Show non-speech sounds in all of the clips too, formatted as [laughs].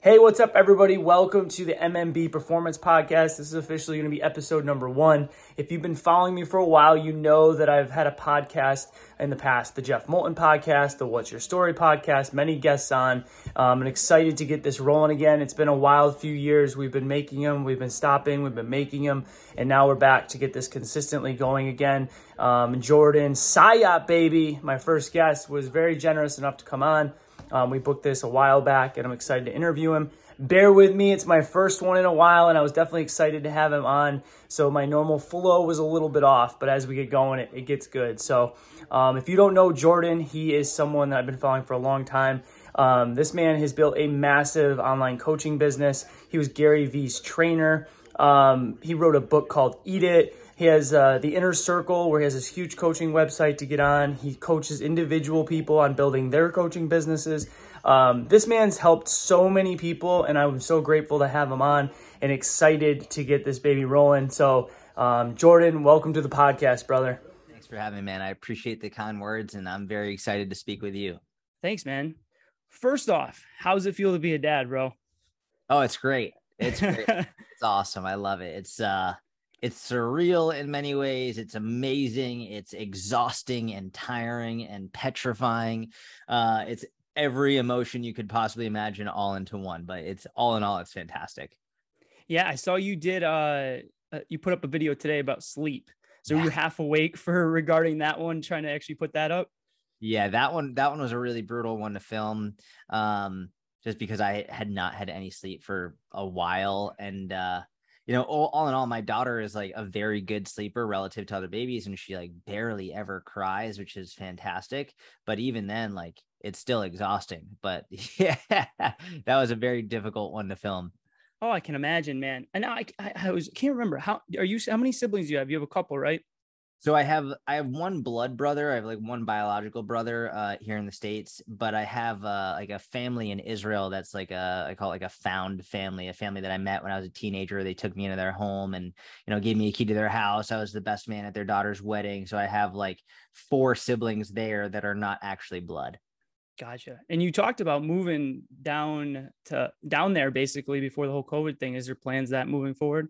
Hey, what's up, everybody? Welcome to the MMB Performance Podcast. This is officially going to be episode number one. If you've been following me for a while, you know that I've had a podcast in the past the Jeff Moulton podcast, the What's Your Story podcast, many guests on. Um, I'm excited to get this rolling again. It's been a wild few years. We've been making them, we've been stopping, we've been making them, and now we're back to get this consistently going again. Um, Jordan Syatt, baby, my first guest, was very generous enough to come on. Um, we booked this a while back, and I'm excited to interview him. Bear with me, it's my first one in a while, and I was definitely excited to have him on. So my normal flow was a little bit off, but as we get going, it, it gets good. So um, if you don't know Jordan, he is someone that I've been following for a long time. Um, this man has built a massive online coaching business. He was Gary Vee's trainer. Um, he wrote a book called Eat It. He has uh, the Inner Circle, where he has this huge coaching website to get on. He coaches individual people on building their coaching businesses. Um, this man's helped so many people, and I'm so grateful to have him on and excited to get this baby rolling. So, um, Jordan, welcome to the podcast, brother. Thanks for having me, man. I appreciate the kind words, and I'm very excited to speak with you. Thanks, man. First off, how does it feel to be a dad, bro? Oh, it's great. It's great. [laughs] it's awesome. I love it. It's uh it's surreal in many ways. It's amazing. It's exhausting and tiring and petrifying. Uh, it's every emotion you could possibly imagine all into one. But it's all in all, it's fantastic. Yeah, I saw you did. Uh, uh you put up a video today about sleep. So yeah. you half awake for [laughs] regarding that one, trying to actually put that up. Yeah, that one. That one was a really brutal one to film. Um, just because I had not had any sleep for a while, and uh, you know, all, all in all, my daughter is like a very good sleeper relative to other babies, and she like barely ever cries, which is fantastic. But even then, like it's still exhausting. But [laughs] yeah, that was a very difficult one to film. Oh, I can imagine, man. And I, I, I was can't remember how are you? How many siblings do you have? You have a couple, right? So I have I have one blood brother. I have like one biological brother uh, here in the states, but I have uh, like a family in Israel that's like a I call it like a found family, a family that I met when I was a teenager. They took me into their home and you know gave me a key to their house. I was the best man at their daughter's wedding, so I have like four siblings there that are not actually blood. Gotcha. And you talked about moving down to down there basically before the whole COVID thing. Is there plans that moving forward?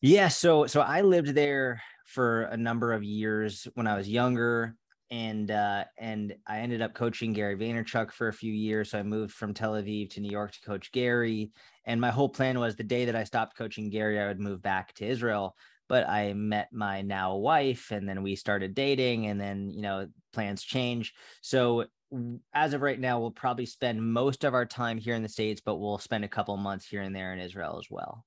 Yeah, so so I lived there for a number of years when I was younger, and uh, and I ended up coaching Gary Vaynerchuk for a few years. So I moved from Tel Aviv to New York to coach Gary, and my whole plan was the day that I stopped coaching Gary, I would move back to Israel. But I met my now wife, and then we started dating, and then you know plans change. So as of right now, we'll probably spend most of our time here in the states, but we'll spend a couple months here and there in Israel as well.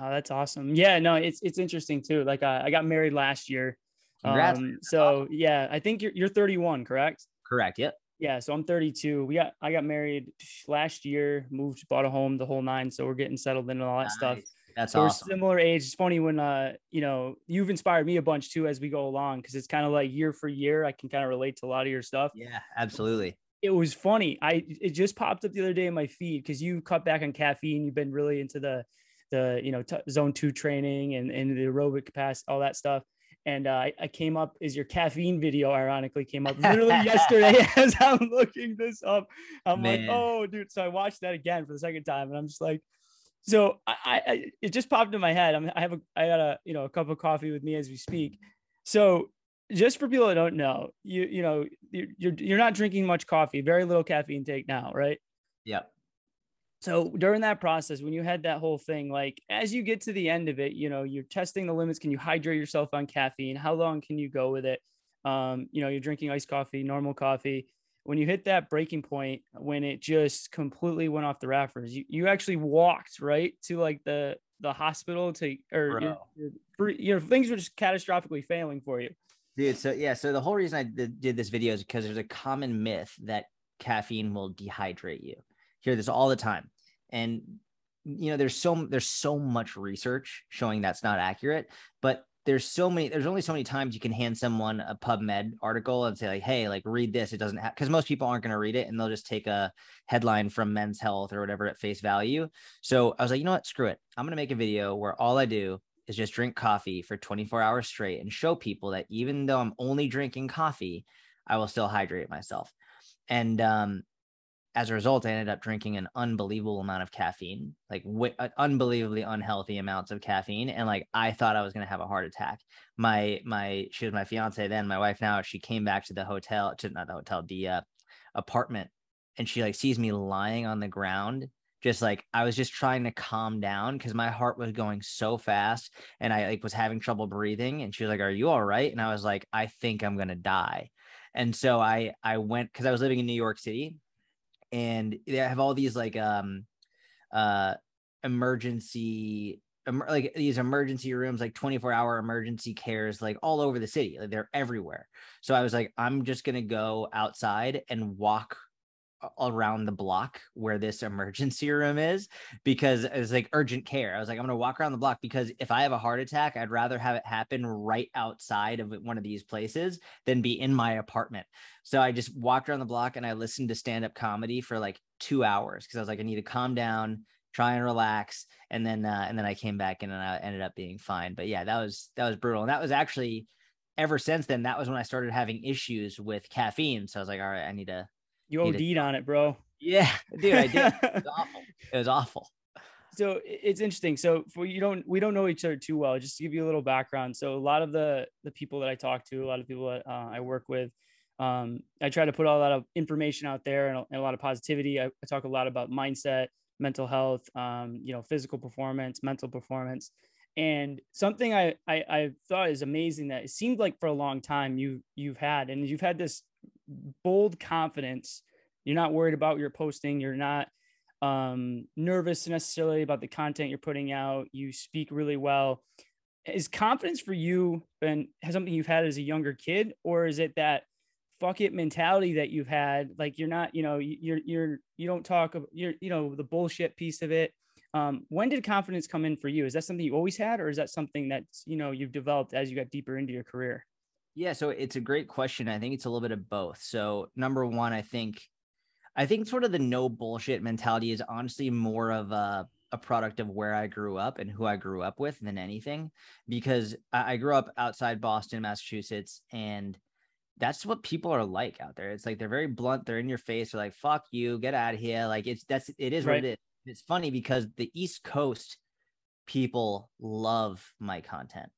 Oh, that's awesome. Yeah, no, it's it's interesting too. Like I, I got married last year. Congrats. Um, so awesome. yeah, I think you're you're 31, correct? Correct. Yep. Yeah, so I'm 32. We got I got married last year, moved, bought a home, the whole nine. So we're getting settled in and all that nice. stuff. That's so awesome. We're similar age. It's funny when uh, you know, you've inspired me a bunch too as we go along because it's kind of like year for year. I can kind of relate to a lot of your stuff. Yeah, absolutely. It was funny. I it just popped up the other day in my feed because you cut back on caffeine. You've been really into the the you know t- zone two training and, and the aerobic capacity, all that stuff. And uh, I, I came up is your caffeine video. Ironically, came up literally [laughs] yesterday [laughs] as I'm looking this up. I'm Man. like, oh, dude. So I watched that again for the second time, and I'm just like, so I, I it just popped in my head. I'm, I have a I got a you know a cup of coffee with me as we speak. So just for people that don't know, you you know you're you're, you're not drinking much coffee, very little caffeine take now, right? Yep so during that process when you had that whole thing like as you get to the end of it you know you're testing the limits can you hydrate yourself on caffeine? How long can you go with it? Um, you know you're drinking iced coffee normal coffee. When you hit that breaking point when it just completely went off the rafters you, you actually walked right to like the the hospital to or you know things were just catastrophically failing for you. Dude so yeah so the whole reason i did, did this video is because there's a common myth that caffeine will dehydrate you hear this all the time. And you know there's so there's so much research showing that's not accurate but there's so many there's only so many times you can hand someone a pubmed article and say like hey like read this. It doesn't have because most people aren't going to read it and they'll just take a headline from men's health or whatever at face value. So i was like you know what? Screw it. I'm going to make a video where all i do is just drink coffee for 24 hours straight and show people that even though i'm only drinking coffee i will still hydrate myself. And um as a result, I ended up drinking an unbelievable amount of caffeine, like w- uh, unbelievably unhealthy amounts of caffeine, and like I thought I was gonna have a heart attack. My my she was my fiance then, my wife now. She came back to the hotel, to not the hotel, the uh, apartment, and she like sees me lying on the ground just like I was just trying to calm down because my heart was going so fast and I like was having trouble breathing. And she was like, Are you all right? And I was like, I think I'm gonna die. And so I I went because I was living in New York City and they have all these like um uh emergency like these emergency rooms like 24 hour emergency cares like all over the city. Like they're everywhere. So i was like i'm just going to go outside and walk around the block where this emergency [laughs] room is because it's like urgent care. I was like, I'm gonna walk around the block because if I have a heart attack, I'd rather have it happen right outside of one of these places than be in my apartment. So I just walked around the block and I listened to stand up comedy for like two hours because I was like, I need to calm down, try and relax, and then uh, and then I came back and I ended up being fine. But yeah, that was that was brutal, and that was actually ever since then. That was when I started having issues with caffeine. So I was like, all right, I need to you OD'd on it, bro. Yeah, dude, I did. It was [laughs] awful. It was awful. So it's interesting. So for you don't we don't know each other too well. Just to give you a little background. So a lot of the the people that I talk to, a lot of people that uh, I work with, um, I try to put a lot of information out there and a, and a lot of positivity. I, I, talk a lot about mindset, mental health, um, you know, physical performance, mental performance. And something I, I I thought is amazing that it seemed like for a long time you you've had and you've had this bold confidence. You're not worried about your posting. You're not um, nervous necessarily about the content you're putting out. You speak really well. Is confidence for you been something you've had as a younger kid, or is it that fuck it mentality that you've had? Like you're not, you know, you're you're you don't talk, you're you know the bullshit piece of it. Um, when did confidence come in for you? Is that something you always had, or is that something that you know you've developed as you got deeper into your career? Yeah, so it's a great question. I think it's a little bit of both. So number one, I think I think sort of the no bullshit mentality is honestly more of a a product of where I grew up and who I grew up with than anything, because I, I grew up outside Boston, Massachusetts, and that's what people are like out there. It's like they're very blunt. They're in your face. They're like, "Fuck you, get out of here." Like it's that's it is right. what it is. It's funny because the East Coast people love my content.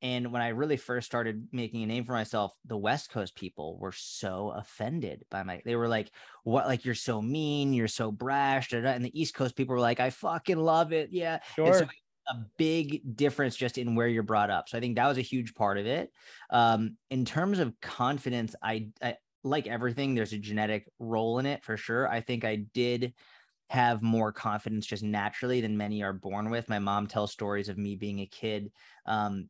And when I really first started making a name for myself, the West Coast people were so offended by my. They were like, "What? Like you're so mean, you're so brash." And the East Coast people were like, "I fucking love it, yeah." Sure. So a big difference just in where you're brought up. So I think that was a huge part of it. Um, in terms of confidence, I, I like everything. There's a genetic role in it for sure. I think I did have more confidence just naturally than many are born with. My mom tells stories of me being a kid um,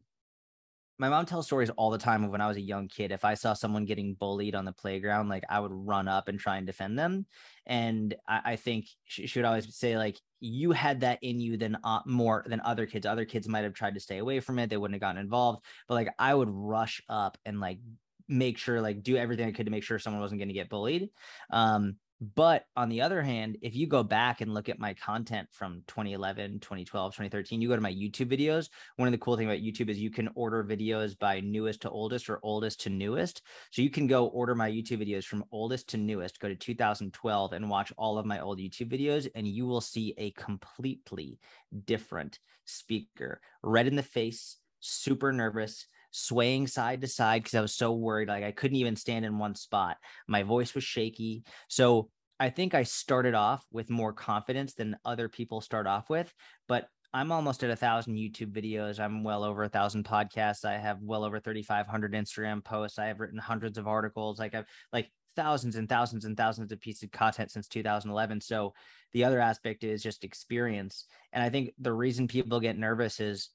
my mom tells stories all the time of when I was a young kid. If I saw someone getting bullied on the playground, like I would run up and try and defend them. And I, I think she, she, would always say, like, you had that in you than uh, more than other kids. Other kids might have tried to stay away from it. They wouldn't have gotten involved. But like I would rush up and like make sure, like do everything I could to make sure someone wasn't going to get bullied. Um, but on the other hand, if you go back and look at my content from 2011, 2012, 2013, you go to my YouTube videos. One of the cool things about YouTube is you can order videos by newest to oldest or oldest to newest. So you can go order my YouTube videos from oldest to newest, go to 2012 and watch all of my old YouTube videos, and you will see a completely different speaker. Red in the face, super nervous swaying side to side because I was so worried. Like I couldn't even stand in one spot. My voice was shaky. So I think I started off with more confidence than other people start off with. But I'm almost at a thousand YouTube videos. I'm well over a thousand podcasts. I have well over 3,500 Instagram posts. I have written hundreds of articles. Like I've like thousands and thousands and thousands of pieces of content since 2011. So the other aspect is just experience. And I think the reason people get nervous is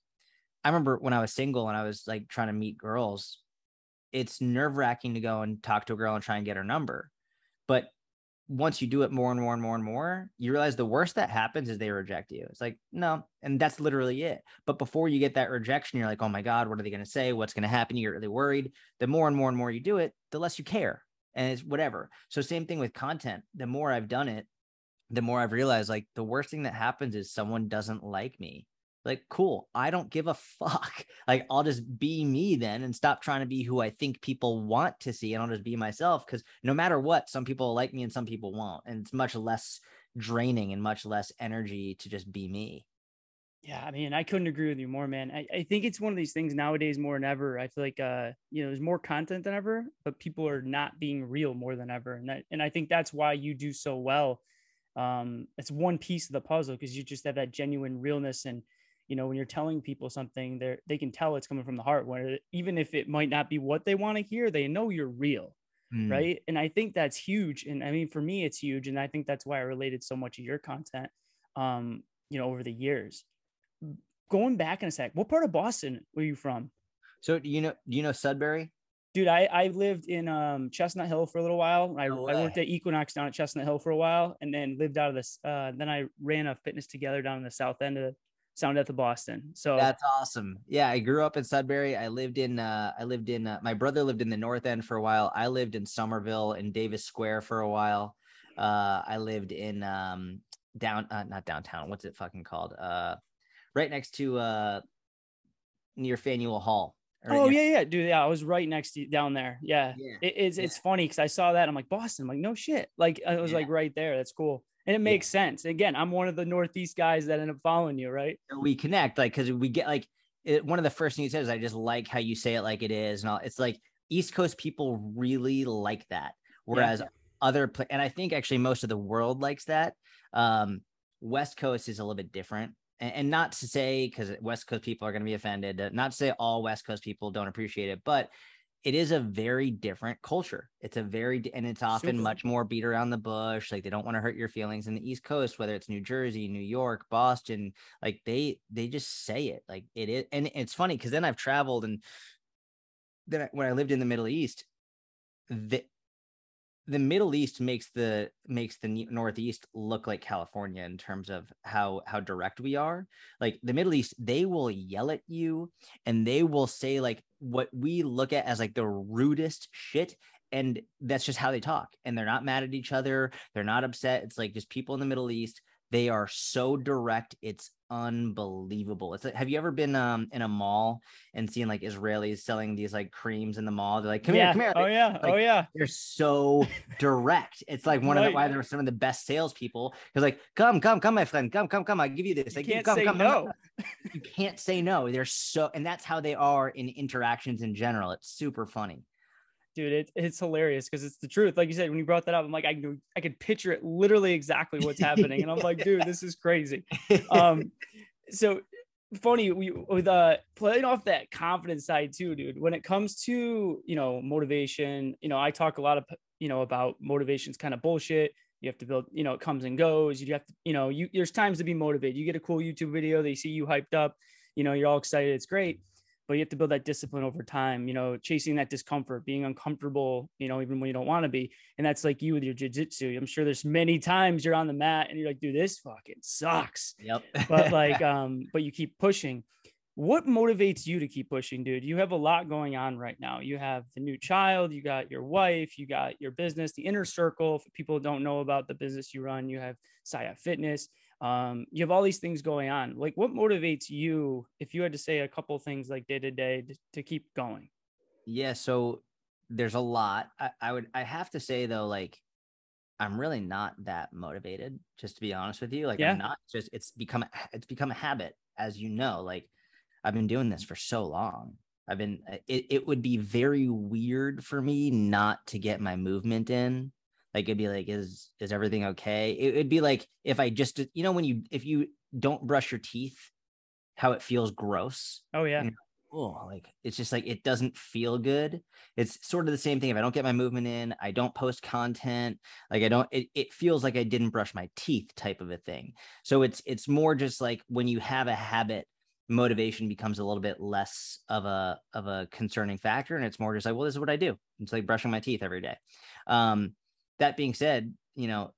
I remember when I was single and I was like trying to meet girls, it's nerve wracking to go and talk to a girl and try and get her number. But once you do it more and more and more and more, you realize the worst that happens is they reject you. It's like, no, and that's literally it. But before you get that rejection, you're like, oh my God, what are they going to say? What's going to happen? You get really worried. The more and more and more you do it, the less you care. And it's whatever. So, same thing with content. The more I've done it, the more I've realized like the worst thing that happens is someone doesn't like me like cool i don't give a [laughs] fuck like i'll just be me then and stop trying to be who i think people want to see and i'll just be myself because no matter what some people like me and some people won't and it's much less draining and much less energy to just be me yeah, I mean, I couldn't agree with you more, man. I, I think it's one of these things nowadays more than ever. I feel like uh, you know, there's more content than ever, but people are not being real more than ever. And that and I think that's why you do so well. Um, it's one piece of the puzzle because you just have that genuine realness and you know, when you're telling people something, they they can tell it's coming from the heart. Where even if it might not be what they want to hear, they know you're real, mm. right? And I think that's huge. And I mean, for me, it's huge, and I think that's why I related so much of your content, um, you know, over the years going back in a sec, what part of Boston were you from? So do you know do you know Sudbury? Dude, I, I lived in um, Chestnut Hill for a little while. I, no I worked at Equinox down at Chestnut Hill for a while, and then lived out of this. Uh, then I ran a fitness together down in the south end of Sound Death of Boston. So that's awesome. Yeah, I grew up in Sudbury. I lived in uh, I lived in uh, my brother lived in the north end for a while. I lived in Somerville in Davis Square for a while. Uh, I lived in um, down uh, not downtown. What's it fucking called? Uh, right next to uh near Faneuil Hall. Right oh yeah, yeah, dude. Yeah, I was right next to you down there. Yeah, yeah. It, it's yeah. it's funny because I saw that. I'm like Boston. I'm like no shit. Like I was yeah. like right there. That's cool, and it makes sense. Again, I'm one of the Northeast guys that end up following you, right? We connect, like because we get like it, one of the first things you said is I just like how you say it like it is, and all. It's like East Coast people really like that, whereas other and I think actually most of the world likes that. Um, West Coast is a little bit different and, and not to say because West Coast people are going to be offended, not to say all West Coast people don't appreciate it, but it is a very different culture. It's a very and it's often Super. much more beat around the bush. Like they don't want to hurt your feelings. In the East Coast, whether it's New Jersey, New York, Boston, like they they just say it like it is. And it's funny because then I've traveled and then I, when I lived in the Middle East, the the Middle East makes the makes the Northeast look like California in terms of how how direct we are. Like the Middle East, they will yell at you and they will say like what we look at as like the rudest shit and that's just how they talk. And they're not mad at each other. They're not upset. It's like just people in the middle east they are so direct it's unbelievable. It's like, have you ever been um in a mall and seen like Israelis selling these like creams in the mall? They're like, come yeah. here, come here. Oh yeah, like, oh yeah. They're so direct. It's like one right. of the why they're some of the best salespeople. Because like, come, come, come, my friend, come, come, come. I give you this. You like, can't come, say come, no. you can't say no. They're so, and that's how they are in interactions in general. It's super funny dude it, it's hilarious because it's the truth. Like you said when you brought that up i'm like i could i could picture it literally exactly what's happening and i'm like dude this is crazy. Um [laughs] so funny we with uh playing off that confidence side too dude when it comes to you know motivation you know i talk a lot of you know about motivation's kind of bullshit. You have to build you know it comes and goes. You have to you know you there's times to be motivated. You get a cool youtube video they see you hyped up you know you're all excited it's great but you have to build that discipline over time you know chasing that discomfort being uncomfortable you know even when you don't want to be and that's like you with your jiu-jitsu. I'm sure there's many times you're on the mat and you're like dude this fucking sucks. Yep. [laughs] But like um but you keep pushing. What motivates you to keep pushing dude? You have a lot going on right now. You have the new child you got your wife you got your business the inner circle if people don't know about the business you run you have Syatt Fitness um, you have all these things going on. Like what motivates you if you had to say a couple things like day to day to keep going? Yeah so there's a lot. I, I would i have to say though like i'm really not that motivated just to be honest with you. Like yeah. i'm not just it's become it's become a habit as you know. Like i've been doing this for so long. I've been it, it would be very weird for me not to get my movement in like it'd be like, is is everything okay? It, would be like if I just, you know, when you if you don't brush your teeth, how it feels gross. Oh yeah. oh, like it's just like it doesn't feel good. It's sort of the same thing. If I don't get my movement in, I don't post content. Like I don't. It it feels like I didn't brush my teeth, type of a thing. So it's it's more just like when you have a habit motivation becomes a little bit less of a of a concerning factor and it's more just like well this is what i do it's like brushing my teeth every day um that being said, you know,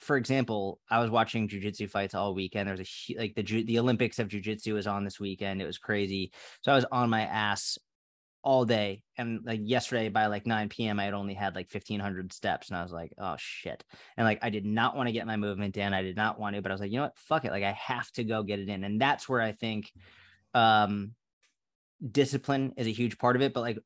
for example, I was watching jujitsu fights all weekend. There's a like the the Olympics of jujitsu was on this weekend. It was crazy. So I was on my ass all day. And like yesterday by like 9 p.m., I had only had like 1500 steps. And I was like, oh shit. And like, I did not want to get my movement in. I did not want to, but I was like, you know what? Fuck it. Like, I have to go get it in. And that's where I think um, discipline is a huge part of it. But like,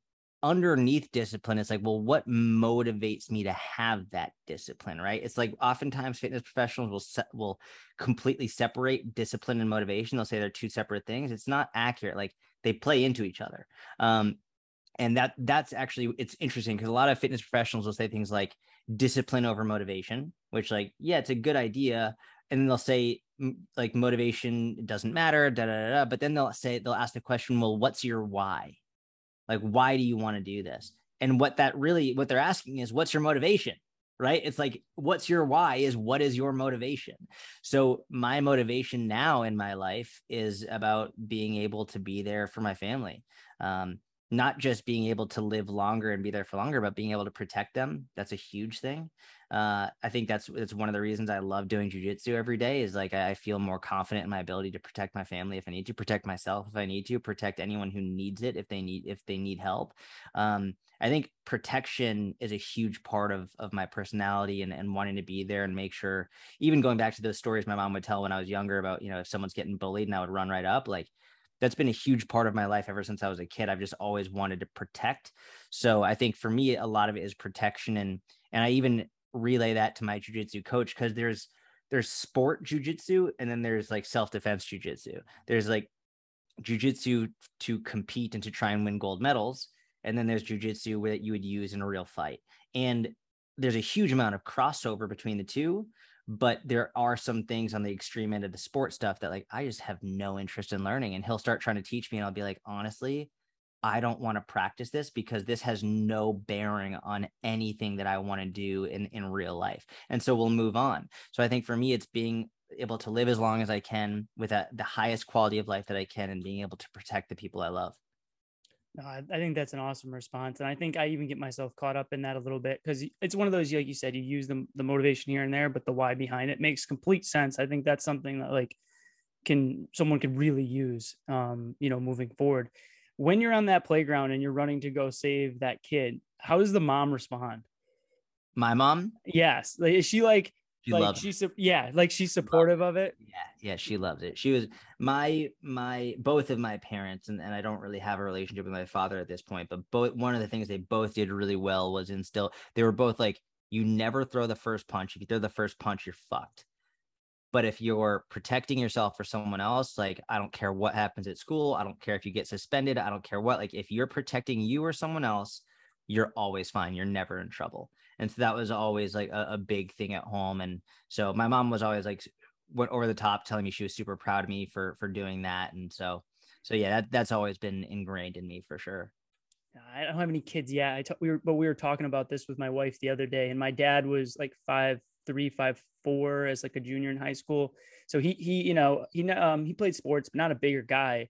underneath discipline, it's like, well, what motivates me to have that discipline, right? It's like oftentimes fitness professionals will se- will completely separate discipline and motivation. They'll say they're two separate things. It's not accurate. Like they play into each other. Um, and that that's actually it's interesting because a lot of fitness professionals will say things like discipline over motivation which like yeah it's a good idea and then they'll say like motivation doesn't matter da, da, da, da. but then they'll say they'll ask the question well what's your why like why do you want to do this? And what that really what they're asking is what's your motivation right? It's like what's your why is what is your motivation? So my motivation now in my life is about being able to be there for my family. Um, not just being able to live longer and be there for longer, but being able to protect them. That's a huge thing. Uh, I think that's it's one of the reasons I love doing jujitsu every day. Is like I feel more confident in my ability to protect my family if I need to, protect myself if I need to, protect anyone who needs it if they need if they need help. Um, I think protection is a huge part of of my personality and, and wanting to be there and make sure. Even going back to those stories my mom would tell when I was younger about you know if someone's getting bullied and I would run right up like that's been a huge part of my life ever since I was a kid. I've just always wanted to protect. So I think for me, a lot of it is protection, and and I even relay that to my jujitsu coach because there's there's sport jujitsu and then there's like self defense jujitsu. There's like jujitsu to compete and to try and win gold medals, and then there's jujitsu that you would use in a real fight. And there's a huge amount of crossover between the two but there are some things on the extreme end of the sport stuff that like I just have no interest in learning and he'll start trying to teach me and I'll be like honestly I don't want to practice this because this has no bearing on anything that I want to do in in real life. And so we'll move on. So I think for me it's being able to live as long as I can with a, the highest quality of life that I can and being able to protect the people I love no, I, I think that's an awesome response, and I think I even get myself caught up in that a little bit because it's one of those, like you said, you use the the motivation here and there, but the why behind it makes complete sense. I think that's something that like can someone could really use, um, you know, moving forward. When you're on that playground and you're running to go save that kid, how does the mom respond? My mom? Yes. Like, is she like, she like loves she's yeah, like she's supportive of it. Yeah, yeah, she loves it. She was my my both of my parents, and, and I don't really have a relationship with my father at this point, but both one of the things they both did really well was instill. They were both like, you never throw the first punch. If you throw the first punch, you're fucked. But if you're protecting yourself for someone else, like I don't care what happens at school, I don't care if you get suspended, I don't care what. Like if you're protecting you or someone else, you're always fine. You're never in trouble and so that was always like a, a big thing at home and so my mom was always like went over the top telling me she was super proud of me for for doing that and so so yeah that, that's always been ingrained in me for sure I don't have any kids yet. I t- we were, but we were talking about this with my wife the other day, and my dad was like five three, five four as like a junior in high school. So he he you know he um he played sports, but not a bigger guy,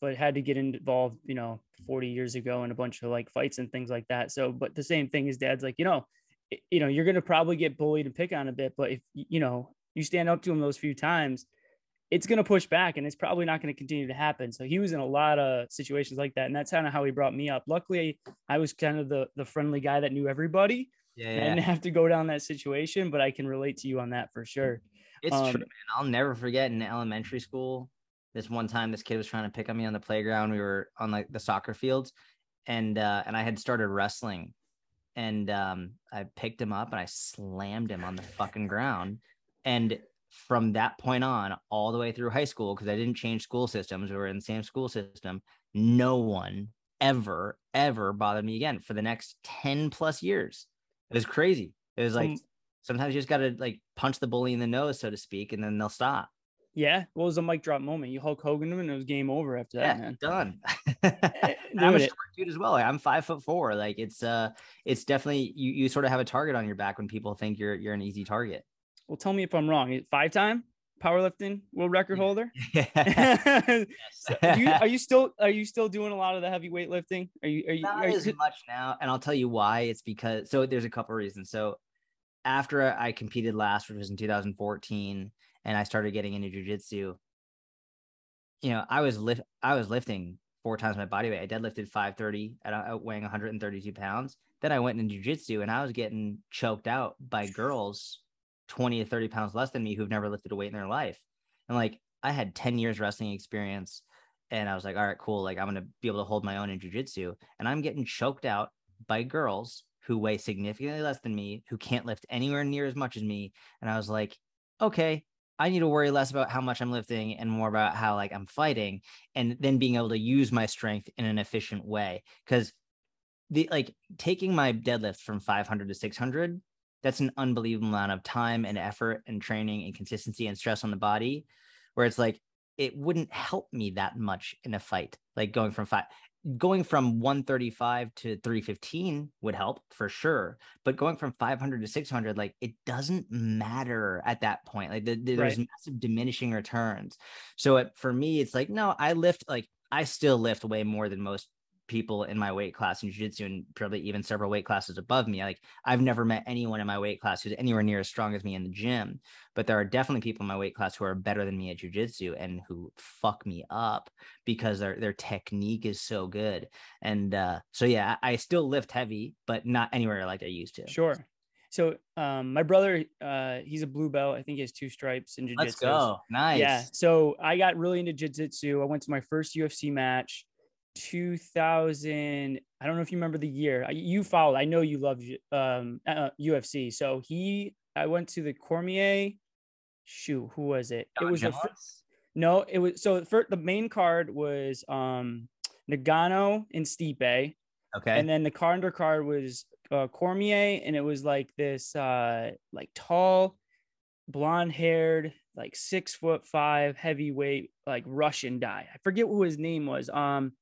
but had to get involved you know 40 years ago in a bunch of like fights and things like that. So, but the same thing, his dad's like you know you know, you're going to probably get bullied and pick on a bit, but if you know, you stand up to him those few times, it's going to push back and it's probably not going to continue to happen. So he was in a lot of situations like that. And that's kind of how he brought me up. Luckily, I was kind of the, the friendly guy that knew everybody. Yeah, yeah. I didn't [laughs] have to go down that situation, but I can relate to you on that for sure. It's um, true, man. I'll never forget in elementary school, this one time this kid was trying to pick on me on the playground. We were on like the soccer fields and uh, and I had started wrestling and um, I picked him up and I slammed him on the fucking ground. And from that point on, all the way through high school, because I didn't change school systems, we were in the same school system. No one ever, ever bothered me again for the next 10 plus years. It was crazy. It was like um, sometimes you just got to like punch the bully in the nose, so to speak, and then they'll stop. Yeah. What was the mic drop moment? You Hulk Hogan him and it was game over after that, yeah, man. Done. [laughs] Eh, I'm a short dude as well. Like, I'm five foot four. Like it's uh it's definitely you you sort of have a target on your back when people think you're you're an easy target. Well, tell me if I'm wrong. Five time powerlifting world record holder. [laughs] [laughs] so you, are you still are you still doing a lot of the heavy weightlifting? Are you are you not are as much now? And I'll tell you why. It's because so there's a couple reasons. So after I competed last, which was in 2014 and I started getting into jujitsu, you know, I was lift I was lifting four times my body weight. I deadlifted 530 at weighing 132 pounds. Then I went into jujitsu and I was getting choked out by girls 20 to 30 pounds less than me who've never lifted a weight in their life. And like I had 10 years wrestling experience and I was like, all right, cool. Like I'm gonna be able to hold my own in jujitsu. And I'm getting choked out by girls who weigh significantly less than me, who can't lift anywhere near as much as me. And I was like, okay, I need to worry less about how much I'm lifting and more about how like I'm fighting and then being able to use my strength in an efficient way. Cause the like taking my deadlift from 500 to 600, that's an unbelievable amount of time and effort and training and consistency and stress on the body. Where it's like, it wouldn't help me that much in a fight, like going from five going from 135 to 315 would help for sure but going from 500 to 600 like it doesn't matter at that point like the, the, there's massive diminishing returns. So it, for me it's like no i lift like i still lift way more than most people in my weight class in jiu-jitsu and probably even several weight classes above me like i've never met anyone in my weight class who's anywhere near as strong as me in the gym but there are definitely people in my weight class who are better than me at jiu-jitsu and who fuck me up because their their technique is so good and uh so yeah i still lift heavy but not anywhere like i used to sure so um, my brother, uh, he's a blue belt. I think he has two stripes in jiu-jitsu. Let's go. Nice. Yeah. So I got really into jiu-jitsu. I went to my first UFC match. 2000 i don't know if you remember the year. You followed i know you love um uh, ufc so he i went to the cormier shoot who was it? It was Jones? the no it was so for the main card was um Ngannou and stipe. Okay. And then the card under card was uh, cormier and it was like this uh like tall blonde haired like six foot five heavyweight like russian guy. I forget who his name was. Um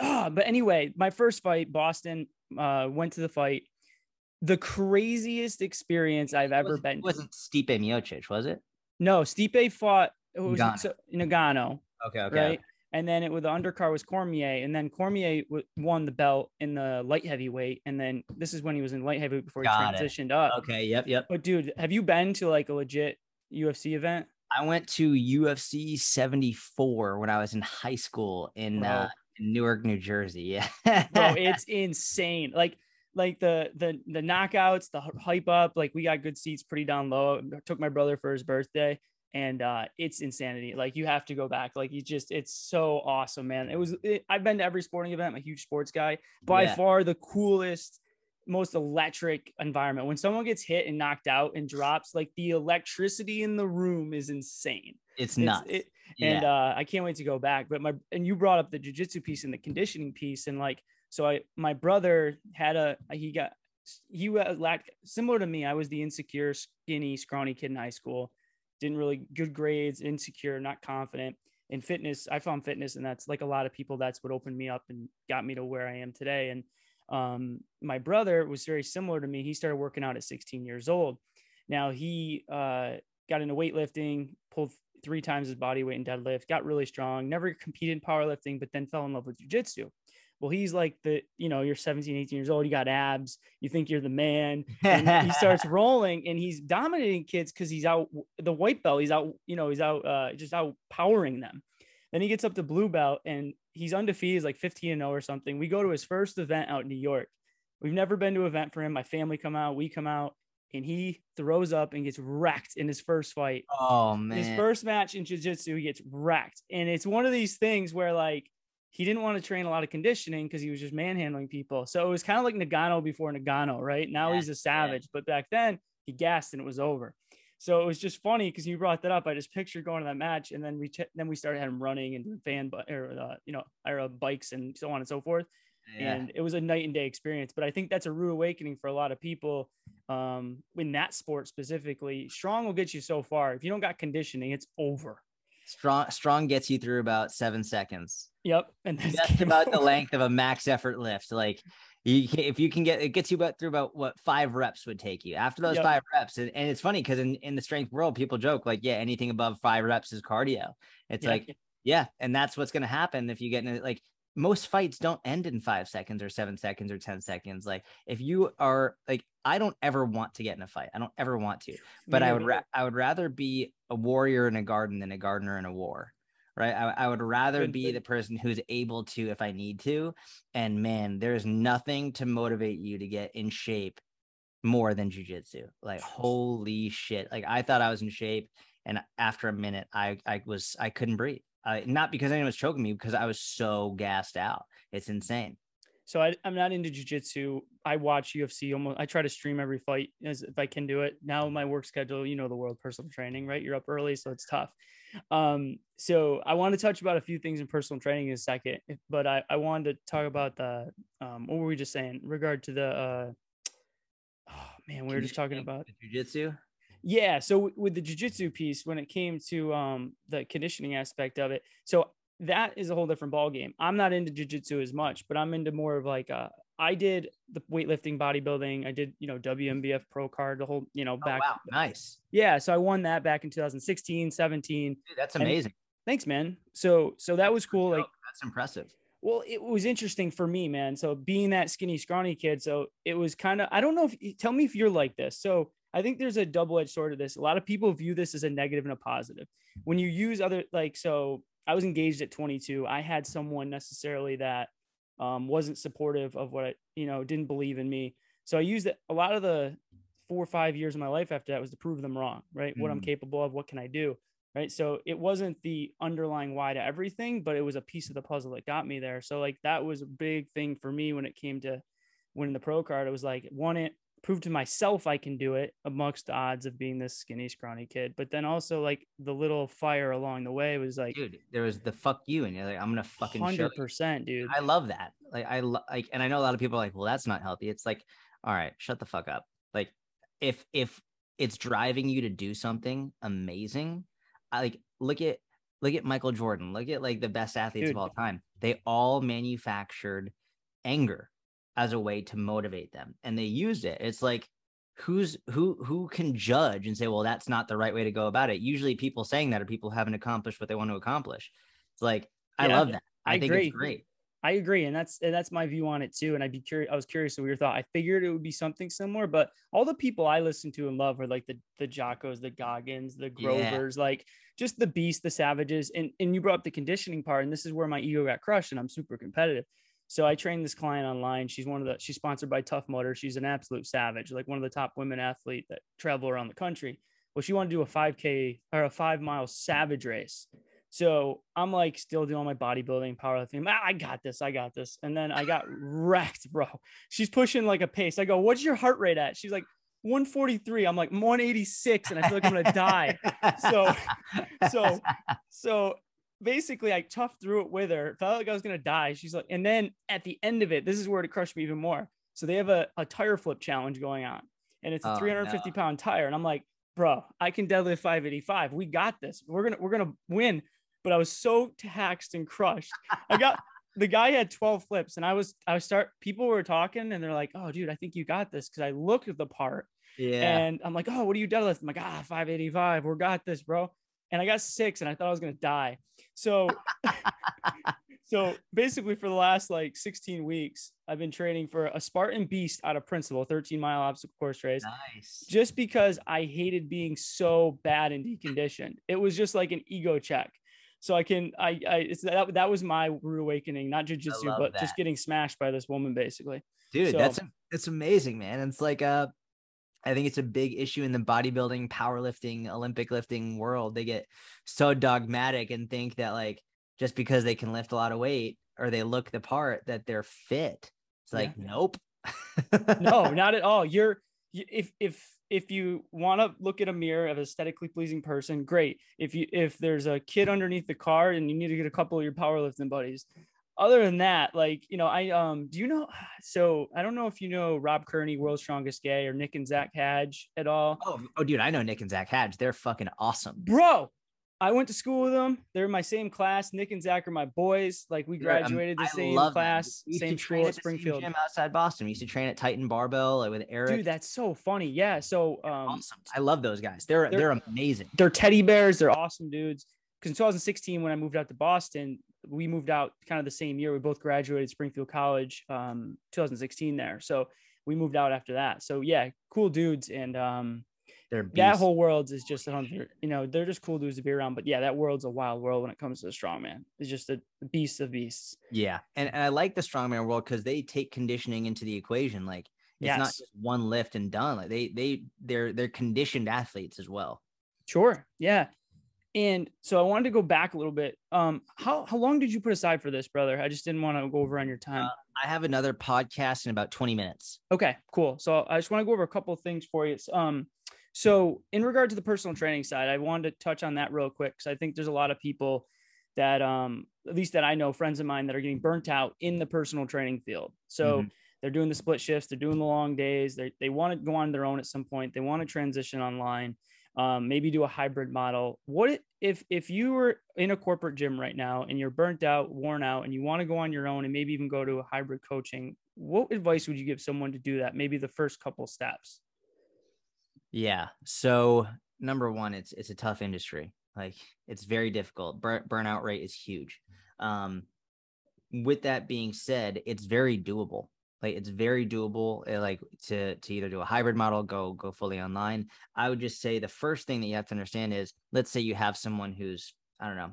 oh, but anyway, my first fight, Boston, uh, went to the fight. The craziest experience I've ever was, been. It wasn't Stipe Miocic, was it? No, Stipe fought. It was Ngannou. So, Ngannou okay, okay. Right. And then it with the undercard was Cormier, and then Cormier w- won the belt in the light heavyweight, and then this is when he was in light heavyweight before Got he transitioned it. up. Okay, yep, yep. But dude, have you been to like a legit UFC event? I went to UFC 74 when I was in high school in uh, Newark, New Jersey. Yeah. Bro, [laughs] it's insane. Like like the the the knockouts, the hype up, like we got good seats pretty down low. I took my brother for his birthday and uh it's insanity. Like you have to go back. Like you just it's so awesome, man. It was it, I've been to every sporting event. I'm a huge sports guy. By yeah. far the coolest most electric environment. When someone gets hit and knocked out and drops, like the electricity in the room is insane. It's, it's nuts. It, and yeah. uh, I can't wait to go back. But my and you brought up the jujitsu piece and the conditioning piece, and like so, I my brother had a he got he lacked similar to me. I was the insecure, skinny, scrawny kid in high school. Didn't really good grades, insecure, not confident. In fitness, I found fitness, and that's like a lot of people. That's what opened me up and got me to where I am today. And um, my brother was very similar to me. He started working out at 16 years old. Now he uh, got into weightlifting, pulled three times his body weight in deadlift, got really strong, never competed in powerlifting, but then fell in love with jujitsu. Well, he's like the, you know, you're 17, 18 years old, you got abs, you think you're the man. And he [laughs] starts rolling and he's dominating kids because he's out the white belt, he's out, you know, he's out uh just out powering them. Then he gets up to blue belt and he's undefeated, he's like 15 and 0 or something. We go to his first event out in New York. We've never been to an event for him. My family come out, we come out and he throws up and gets wrecked in his first fight. Oh man. His first match in jiu-jitsu, he gets wrecked. And it's one of these things where like he didn't want to train a lot of conditioning because he was just manhandling people. So it was kind of like Ngannou before Ngannou, right? Now yeah, he's a savage, yeah. but back then he gassed and it was over. So it was just funny because you brought that up. I just pictured going to that match, and then we then we started him running and fan bu- or uh, you know uh, bikes and so on and so forth yeah. and it was a night and day experience. But I think that's a rude awakening for a lot of people um, in that sport specifically. Strong will get you so far. If you don't got conditioning, it's over. Strong strong gets you through about seven seconds. Yep, and that's about over. the [laughs] length of a max effort lift. Like you if you can get it gets you about through about what five reps would take you after those yep. five reps and, and it's funny because in, in the strength world people joke like yeah anything above five reps is cardio it's yeah. like yeah and that's what's going to happen if you get in like most fights don't end in five seconds or seven seconds or 10 seconds. Like if you are like, I don't ever want to get in a fight. I don't ever want to, but I would, ra- I would rather be a warrior in a garden than a gardener in a war. right? I, I would rather be the person who's able to if I need to. And man, there's nothing to motivate you to get in shape more than jujitsu. Like holy shit! Like I thought I was in shape, and after a minute, I I was I couldn't breathe. Uh, not because anyone was choking me, because I was so gassed out. It's insane. So I, I'm not into jujitsu. I watch UFC almost. I try to stream every fight as if I can do it. Now my work schedule, you know, the world personal training, right? You're up early, so it's tough. Um, so I want to touch about a few things in personal training in a second, but I, I wanted to talk about the um, what were we just saying in regard to the uh, oh man, we were just talking about jujitsu. Yeah. So with the jujitsu piece, when it came to um the conditioning aspect of it, so that is a whole different ball game. I'm not into jujitsu as much, but I'm into more of like uh I did the weightlifting, bodybuilding. I did you know WNBF pro card, the whole you know Oh, back. wow, nice, Yeah, so I won that back in 2016, 17. Dude, that's And- amazing. Thanks, man. So so that was cool. Like Oh, that's impressive. well, it was interesting for me, man. So being that skinny, scrawny kid, so it was kind of I don't know if tell me if you're like this. So I think there's a double-edged sword of this. A lot of people view this as a negative and a positive. When you use other like so I was engaged at 22. I had someone necessarily that um, wasn't supportive of what I, you know, didn't believe in me. So I used it a lot of the four or five years of my life after that was to prove them wrong, right? What I'm Mm. capable of, what can I do? Right. So it wasn't the underlying why to everything, but it was a piece of the puzzle that got me there. So like that was a big thing for me when it came to winning the pro card. It was like won it prove to myself I can do it amongst the odds of being this skinny, scrawny kid. But then also like the little fire along the way was like Dude, there was the fuck you, and you're like, I'm gonna fucking hundred percent, dude. I love that. Like I lo- like, and I know a lot of people are like, well, that's not healthy. It's like, all right, shut the fuck up. Like, if if it's driving you to do something amazing, I like look at look at Michael Jordan. Look at like the best athletes Dude. of all time. They all manufactured anger as a way to motivate them, and they used it. It's like who's who who can judge and say, well, that's not the right way to go about it. Usually, people saying that are people who haven't accomplished what they want to accomplish. It's like I Yeah, love that. I, I think agree. it's great. I agree, and that's and that's my view on it too. And I'd be curious. I was curious of your thought. I figured it would be something similar, but all the people I listen to and love are like the the Jockos, the Goggins, the Yeah. Grovers, like just the beasts, the savages. And and you brought up the conditioning part, and this is where my ego got crushed. And I'm super competitive. So I trained this client online. She's one of the she's sponsored by Tough Mudder. She's an absolute savage, like one of the top women athlete that travel around the country. Well, she wanted to do a 5K or a five mile savage race. So I'm like still doing my bodybuilding, powerlifting. "Ah, I got this. I got this. And then I got [laughs] wrecked, bro. She's pushing like a pace. I go, what's your heart rate at? She's like 143. I'm like 186, and I feel like I'm gonna die. So, so, so basically, I toughed through it with her. Felt like I was gonna die. She's like, and then at the end of it, this is where it crushed me even more. So they have a, a tire flip challenge going on, and it's a Oh, 350 pound tire, and I'm like, bro, I can deadlift 585. We got this. We're gonna we're gonna win. But I was so taxed and crushed. I got [laughs] the guy had 12 flips, and I was I was start. People were talking, and they're like, "Oh, dude, I think you got this." Because I looked at the part, yeah. and I'm like, oh, what do you deadlift? I'm like, ah, 585. We got this, bro. And I got six, and I thought I was gonna die. So, [laughs] so basically, for the last like 16 weeks, I've been training for a Spartan Beast out of Principal, 13 mile obstacle course race, nice. just because I hated being so bad and deconditioned. It was just like an ego check. So I can, I, I, it's that, that was my rude awakening, not jujitsu, but that. just getting smashed by this woman, basically. Dude, so- that's it's amazing, man. It's like uh I think it's a big issue in the bodybuilding, powerlifting, Olympic lifting world. They get so dogmatic and think that like just because they can lift a lot of weight or they look the part that they're fit. It's like, nope. no, [laughs] not at all. You're if if if you want to look at a mirror of aesthetically pleasing person, great. If you if there's a kid underneath the car and you need to get a couple of your powerlifting buddies. Other than that, like you know, I um, do you know? [sighs] So I don't know if you know Rob Kearney, World's Strongest Gay, or Nick and Zach Hadge at all, Oh, oh, dude, I know Nick and Zach Hadge. They're fucking awesome. bro. I went to school with them. They're in my same class. Nick and Zach are my boys. Like we They're graduated the same class, We used to same school at same Springfield. Gym outside Boston. We used to train at Titan Barbell like with Eric. Dude, that's so funny. Yeah. So um, awesome. I love those guys. They're they're- they're, amazing. they're teddy bears. They're awesome dudes. Because in 2016, when I moved out to Boston, we moved out kind of the same year. We both graduated Springfield College, um, 2016 there. So we moved out after that. So yeah, cool dudes. And um, they're that whole world is just you know, they're just cool dudes to be around. But yeah, that world's a wild world when it comes to the strongman. It's just a beast of beasts. Yeah, and, and I like the strongman world because they take conditioning into the equation. Like it's not just one lift and done. Like they they they're they're conditioned athletes as well. Sure. Yeah. And so I wanted to go back a little bit. Um, how how long did you put aside for this, brother? I just didn't want to go over on your time. I have another podcast in about 20 minutes. Okay, cool. So I just want to go over a couple of things for you. Um, so in regard to the personal training side, I wanted to touch on that real quick because I think there's a lot of people that, um, at least that I know, friends of mine that are getting burnt out in the personal training field. So Mhm. they're doing the split shifts, they're doing the long days, they they want to go on their own at some point, they want to transition online, um, maybe do a hybrid model. What if if you were in a corporate gym right now and you're burnt out, worn out, and you want to go on your own and maybe even go to a hybrid coaching? What advice would you give someone to do that? Maybe the first couple steps. Yeah. So number one, it's it's a tough industry. Like it's very difficult. Bur- burnout rate is huge. Um, with that being said, it's very doable. Like it's very doable. uh, Like to to either do a hybrid model, go go fully online. I would just say the first thing that you have to understand is, let's say you have someone who's I don't know,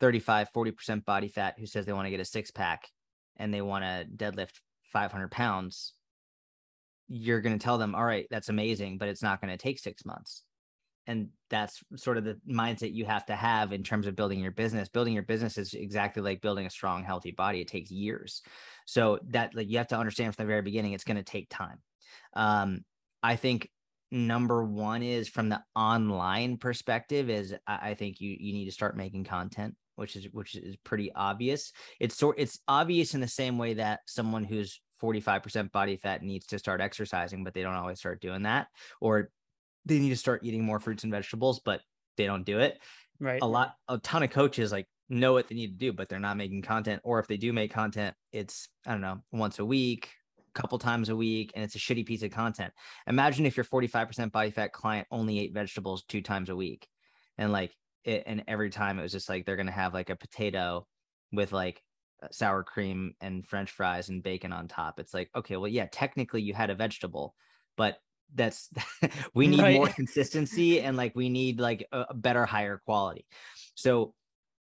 35, 40% body fat who says they want to get a six pack and they want to deadlift 500 pounds you're going to tell them, all right, that's amazing, but it's not going to take six months. And that's sort of the mindset you have to have in terms of building your business. Building your business is exactly like building a strong, healthy body. It takes years. So that like you have to understand from the very beginning, it's going to take time. Um, I think number one is from the online perspective is I, I think you you need to start making content which is which is pretty obvious it's sort it's obvious in the same way that someone who's 45% body fat needs to start exercising but they don't always start doing that or they need to start eating more fruits and vegetables but they don't do it. Right. a lot a ton of coaches like know what they need to do but they're not making content or if they do make content it's i don't know once a week a couple times a week and it's a shitty piece of content. Imagine if your 45% body fat client only ate vegetables two times a week and like it, and every time it was just like they're gonna have like a potato with like uh, sour cream and french fries and bacon on top. It's like okay well yeah technically you had a vegetable but that's [laughs] we need Right. more [laughs] consistency and like we need like a, a better higher quality. So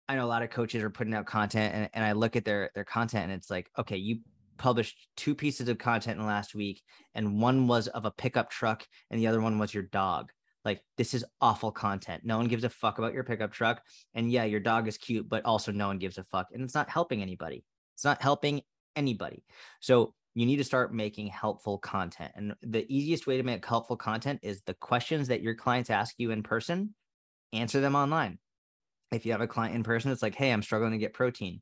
i know a lot of coaches are putting out content and, and i look at their their content and it's like okay you published two pieces of content in the last week and one was of a pickup truck and the other one was your dog. Like this is awful content. No one gives a fuck about your pickup truck and yeah your dog is cute but also no one gives a fuck and it's not helping anybody. It's not helping anybody. So you need to start making helpful content and the easiest way to make helpful content is the questions that your clients ask you in person answer them online. If you have a client in person it's like hey i'm struggling to get protein.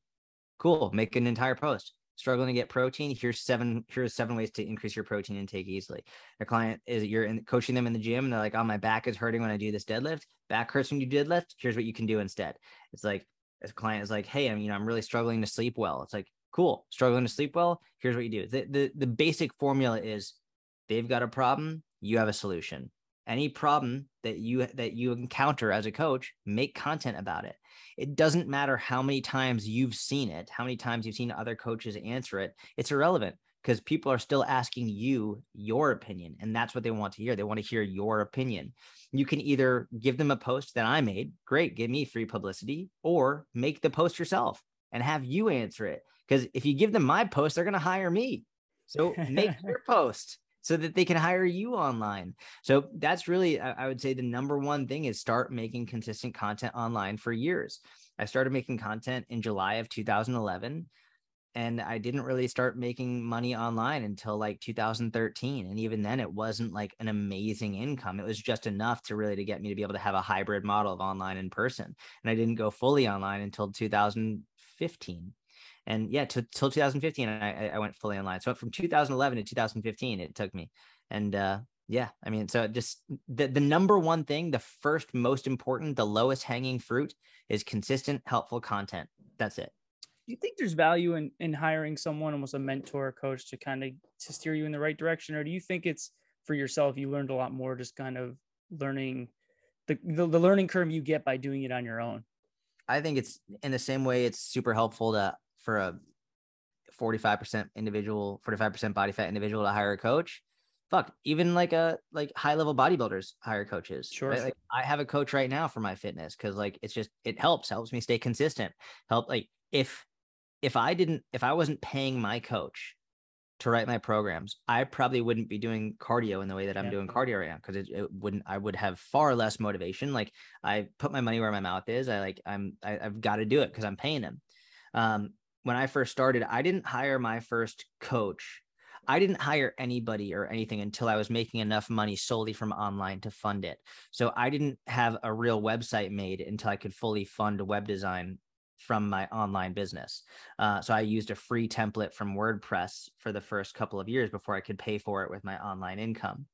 Cool make an entire post. Struggling to get protein? Here's seven here's seven ways to increase your protein intake easily. A client is you're in, coaching them in the gym and they're like oh my back is hurting when i do this deadlift. Back hurts when you deadlift. Here's what you can do instead. It's like a client is like hey i'm you know i'm really struggling to sleep well. It's like cool struggling to sleep well here's what you do. The, the the basic formula is they've got a problem you have a solution. Any problem that you that you encounter as a coach make content about it. It doesn't matter how many times you've seen it how many times you've seen other coaches answer it it's irrelevant because people are still asking you your opinion and that's what they want to hear. They want to hear your opinion. You can either give them a post that i made great give me free publicity or make the post yourself and have you answer it because if you give them my post they're going to hire me so make [laughs] your post so that they can hire you online. So that's really, I would say, the number one thing is start making consistent content online for years. I started making content in July of 2011, and I didn't really start making money online until like 2013. And even then, it wasn't like an amazing income. It was just enough to really to get me to be able to have a hybrid model of online and person. And I didn't go fully online until 2015 and yeah, to, till 2015, I, I went fully online. So from 2011 to 2015, it took me. And uh, yeah, I mean, so just the, the number one thing, the first most important, the lowest hanging fruit is consistent, helpful content. That's it. Do you think there's value in in hiring someone, almost a mentor, or coach, to kind of to steer you in the right direction, or do you think it's for yourself? You learned a lot more just kind of learning the the, the learning curve you get by doing it on your own. I think it's in the same way it's super helpful to for a 45% individual, 45% body fat individual to hire a coach. fuck, even like a like high level bodybuilders hire coaches. Sure. right? Like I have a coach right now for my fitness because like it's just it helps, helps me stay consistent. Help like if if I didn't if I wasn't paying my coach to write my programs, I probably wouldn't be doing cardio in the way that I'm Yeah. doing cardio right now because it, it wouldn't. I would have far less motivation. Like I put my money where my mouth is. I like I'm I, I've got to do it because I'm paying them. Um, when I first started, I didn't hire my first coach. I didn't hire anybody or anything until I was making enough money solely from online to fund it. So I didn't have a real website made until I could fully fund web design from my online business. Uh, so I used a free template from WordPress for the first couple of years before I could pay for it with my online income.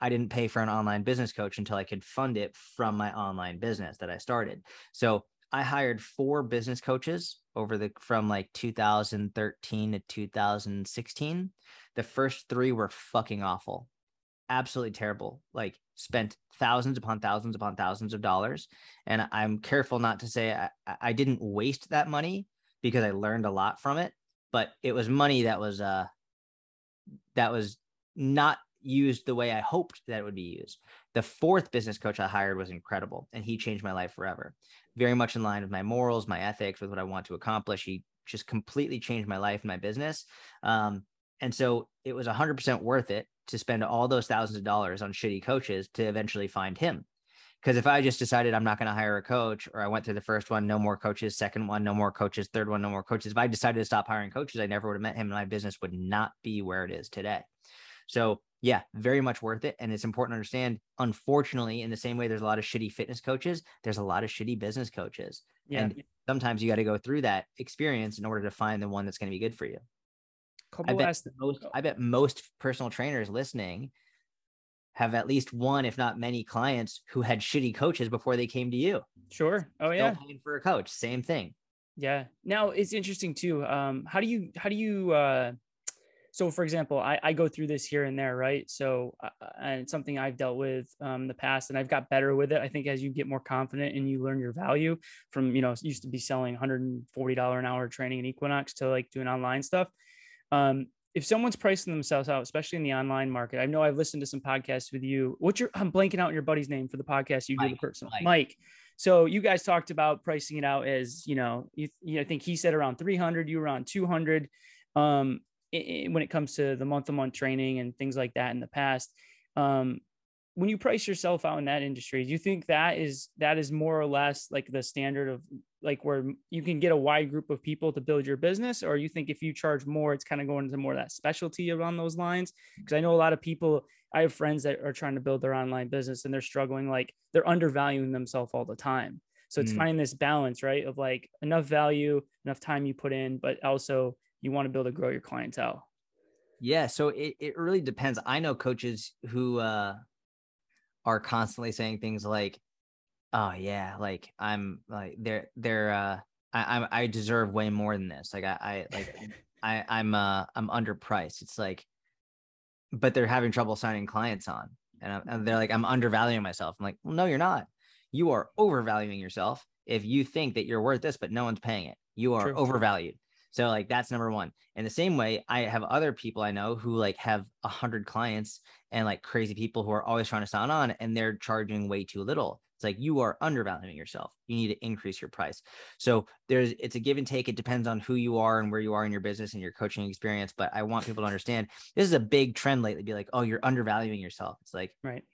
I didn't pay for an online business coach until I could fund it from my online business that I started. So I hired four business coaches over the from like 2013 to 2016. The first three were fucking awful, absolutely terrible. Like spent thousands upon thousands upon thousands of dollars. And I'm careful not to say I, I didn't waste that money because I learned a lot from it, but it was money that was uh that was not used the way I hoped that it would be used. The fourth business coach I hired was incredible and he changed my life forever. Very much in line with my morals, my ethics, with what I want to accomplish. He just completely changed my life and my business. Um, and so it was 100% worth it to spend all those thousands of dollars on shitty coaches to eventually find him. Because if I just decided I'm not going to hire a coach, or I went through the first one, no more coaches, second one, no more coaches, third one, no more coaches. If I decided to stop hiring coaches, I never would have met him and my business would not be where it is today. So, yeah, very much worth it. And it's important to understand, unfortunately, in the same way there's a lot of shitty fitness coaches, there's a lot of shitty business coaches. Yeah. And sometimes you got to go through that experience in order to find the one that's going to be good for you. I bet most I bet most personal trainers listening have at least one, if not many, clients who had shitty coaches before they came to you. sure. Oh Still yeah. paying for a coach, same thing. Yeah. Now it's interesting too. Um, how do you how do you uh so for example, I, I go through this here and there, right? So uh, and it's something I've dealt with um in the past and I've got better with it. I think as you get more confident and you learn your value from, you know, used to be selling $140 an hour training in Equinox to like doing online stuff. Um, if someone's pricing themselves out, especially in the online market, I know I've listened to some podcasts with you. What's your I'm blanking out your buddy's name for the podcast you do the Mike, person Mike. Mike. So you guys talked about pricing it out as you know, you, you I think he said around 300, you were on 200. Um, i- i- when it comes to the month to month training and things like that in the past, um, when you price yourself out in that industry, do you think that is that is more or less like the standard of like where you can get a wide group of people to build your business, or you think if you charge more, it's kind of going into more of that specialty around those lines? Because I know a lot of people. I have friends that are trying to build their online business and they're struggling, like they're undervaluing themselves all the time. So it's Mm. finding this balance, right? Of like enough value, enough time you put in, but also you want to be able to grow your clientele. Yeah, so it, it really depends. I know coaches who uh are constantly saying things like, "Oh yeah, like I'm like they're they're uh I I'm, I deserve way more than this. Like I I like [laughs] I I'm uh I'm underpriced." It's like, but they're having trouble signing clients on, and, I'm, and they're like, "I'm undervaluing myself." I'm like, "Well, no, you're not. You are overvaluing yourself if you think that you're worth this, but no one's paying it. You are True. overvalued." So like that's number one. In the same way, I have other people I know who like have a hundred clients and like crazy people who are always trying to sign on and they're charging way too little. It's like you are undervaluing yourself. You need to increase your price. So there's it's a give and take. It depends on who you are and where you are in your business and your coaching experience. But I want people to understand this is a big trend lately. Be like, oh, you're undervaluing yourself. It's like Right.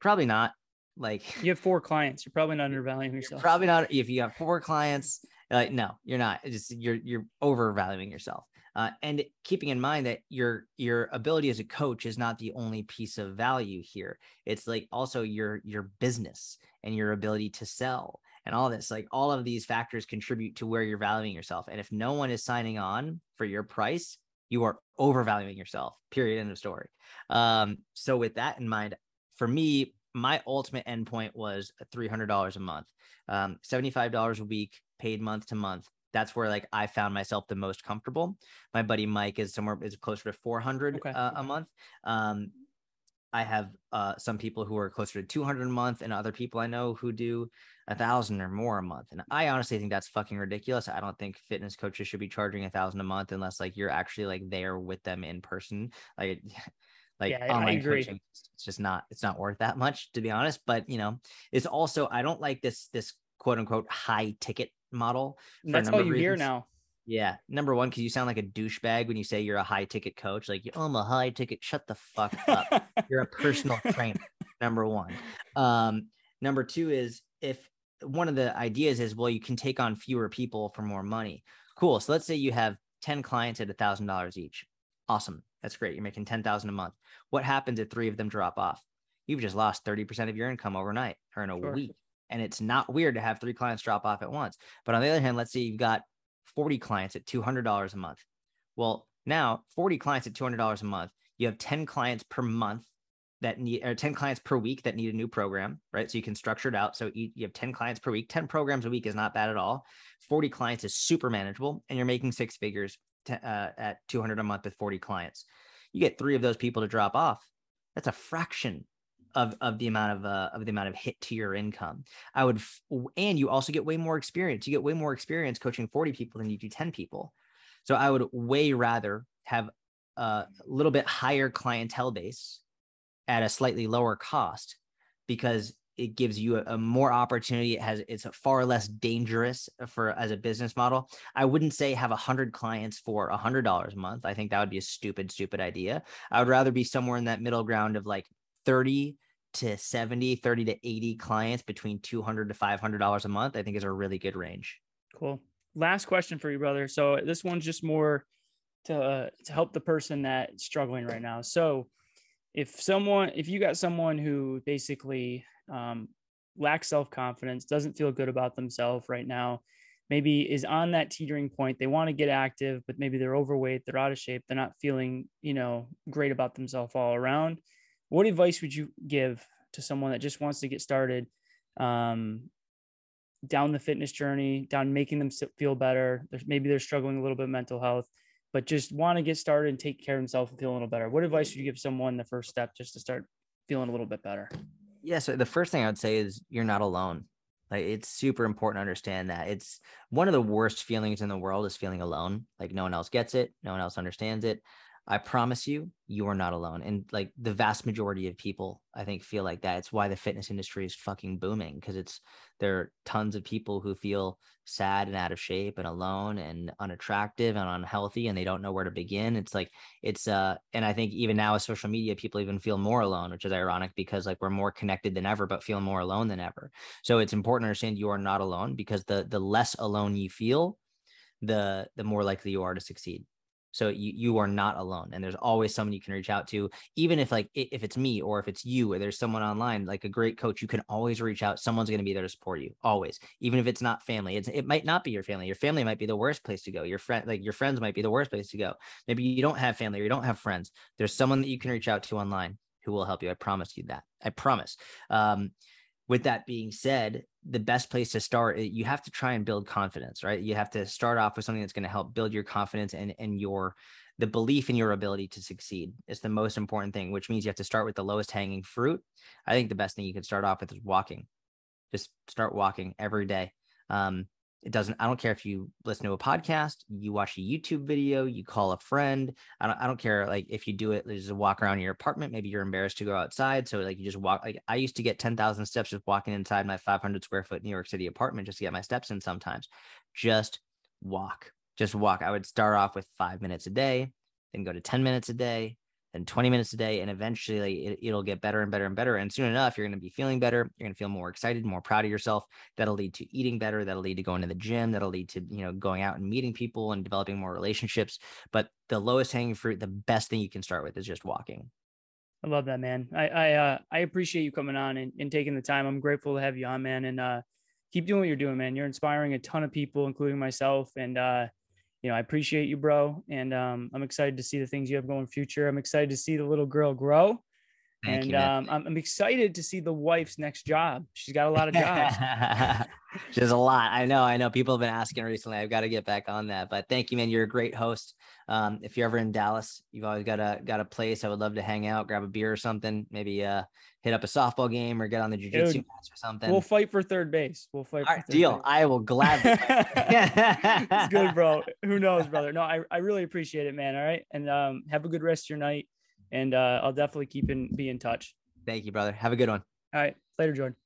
probably not. Like You have four clients. You're probably not undervaluing yourself. Probably not if you have four clients. Like, no, you're not. It's just you're you're overvaluing yourself. Uh, and keeping in mind that your your ability as a coach is not the only piece of value here. It's like also your your business and your ability to sell and all this. Like all of these factors contribute to where you're valuing yourself. And if no one is signing on for your price, you are overvaluing yourself. Period. End of story. Um, so with that in mind, for me, my ultimate endpoint was $300 a month, um, $75 a week, paid month to month. That's where like I found myself the most comfortable. My buddy Mike is somewhere is closer to 400 Okay. uh, a month. Um, I have uh, some people who are closer to 200 a month, and other people I know who do a thousand or more a month. And I honestly think that's fucking ridiculous. I don't think fitness coaches should be charging a thousand a month unless like you're actually like there with them in person. Like, [laughs] Like Yeah, online agree. coaching, it's just not it's not worth that much to be honest. But you know, it's also I don't like this this quote unquote high ticket model. That's all you hear now. Yeah, number one, because you sound like a douchebag when you say you're a high ticket coach. Like, oh, I'm a high ticket. Shut the fuck up. [laughs] You're a personal trainer. Number one. Um, number two is if one of the ideas is, well, you can take on fewer people for more money. Cool. So let's say you have 10 clients at a thousand dollars each. Awesome. That's great. You're making 10,000 a month. What happens if three of them drop off? You've just lost 30% of your income overnight or in a Sure. week. And it's not weird to have three clients drop off at once. But on the other hand, let's say you've got 40 clients at $200 a month. Well, now 40 clients at $200 a month, you have 10 clients per month that need or 10 clients per week that need a new program, right? So you can structure it out. So you, have 10 clients per week, 10 programs a week is not bad at all. 40 clients is super manageable and you're making six figures to, uh, at 200 a month with 40 clients. You get three of those people to drop off. That's a fraction of, of the amount of uh, of the amount of hit to your income. I would, f- and you also get way more experience. You get way more experience coaching 40 people than you do 10 people. So I would way rather have a little bit higher clientele base at a slightly lower cost because it gives you a, a more opportunity. It has it's far less dangerous for as a business model. I wouldn't say have a hundred clients for a hundred dollars a month. I think that would be a stupid, stupid idea. I would rather be somewhere in that middle ground of like 30 to 70, 30 to 80 clients between 200 to 500 dollars a month. I think is a really good range. Cool. Last question for you, brother. So this one's just more to uh, to help the person that's struggling right now. So if someone, if you got someone who basically um, lacks self confidence, doesn't feel good about themselves right now, maybe is on that teetering point, they want to get active, but maybe they're overweight, they're out of shape, they're not feeling, you know, great about themselves all around. What advice would you give to someone that just wants to get started? Um, down the fitness journey, down making them feel better. There's maybe they're struggling a little bit mental health, but just want to get started and take care of themselves and feel a little better. What advice would you give someone the first step just to start feeling a little bit better? Yeah. So the first thing I would say is you're not alone. Like it's super important to understand that it's one of the worst feelings in the world is feeling alone. Like no one else gets it, no one else understands it. I promise you, you are not alone. And like the vast majority of people, I think, feel like that. It's why the fitness industry is fucking booming because it's there are tons of people who feel sad and out of shape and alone and unattractive and unhealthy and they don't know where to begin. It's like it's uh and I think even now with social media, people even feel more alone, which is ironic because like we're more connected than ever, but feel more alone than ever. So it's important to understand you are not alone because the the less alone you feel, the the more likely you are to succeed. So you you are not alone, and there's always someone you can reach out to, even if like if it's me or if it's you or there's someone online like a great coach, you can always reach out. Someone's going to be there to support you, always, even if it's not family. It's it might not be your family. Your family might be the worst place to go. Your friend like your friends might be the worst place to go. Maybe you don't have family or you don't have friends. There's someone that you can reach out to online who will help you. I promise you that. I promise. Um, with that being said, the best place to start, you have to try and build confidence, right? You have to start off with something that's going to help build your confidence and and your the belief in your ability to succeed. is the most important thing, which means you have to start with the lowest hanging fruit. I think the best thing you could start off with is walking. Just start walking every day. Um, it doesn't, I don't care if you listen to a podcast, you watch a YouTube video, you call a friend. I don't, I don't care. Like if you do it, just a walk around your apartment, maybe you're embarrassed to go outside. So like you just walk, like I used to get 10,000 steps just walking inside my 500 square foot New York City apartment just to get my steps in sometimes. Just walk, just walk. I would start off with five minutes a day, then go to 10 minutes a day, then 20 minutes a day. And eventually it, it'll get better and better and better. And soon enough, you're going to be feeling better. You're going to feel more excited, more proud of yourself. That'll lead to eating better. That'll lead to going to the gym. That'll lead to, you know, going out and meeting people and developing more relationships. But the lowest hanging fruit, the best thing you can start with is just walking. I love that, man. I I uh, I appreciate you coming on and, and taking the time. I'm grateful to have you on, man. And uh, keep doing what you're doing, man. You're inspiring a ton of people, including myself. And uh, you know, I appreciate you, bro. And um, I'm excited to see the things you have going future. I'm excited to see the little girl grow. Thank and you, um, I'm, I'm excited to see the wife's next job. She's got a lot of jobs. [laughs] There's a lot. I know. I know. People have been asking recently. I've got to get back on that. But thank you, man. You're a great host. Um, if you're ever in Dallas, you've always got a got a place. I would love to hang out, grab a beer or something. Maybe uh hit up a softball game or get on the jujitsu mats or something. we'll fight for third base. We'll fight. Right, third deal. base. I will gladly. [laughs] it's good, bro. [laughs] Who knows, brother? No, I, I really appreciate it, man. All right. And um, have a good rest of your night. And uh, I'll definitely keep in be in touch. Thank you, brother. Have a good one. All right, later, Jordan.